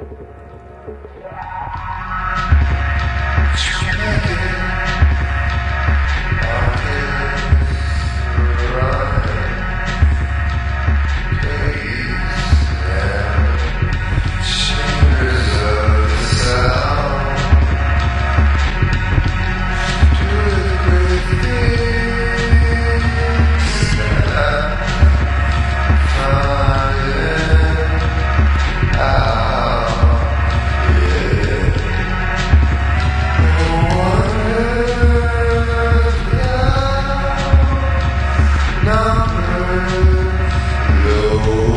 Yeah. Show.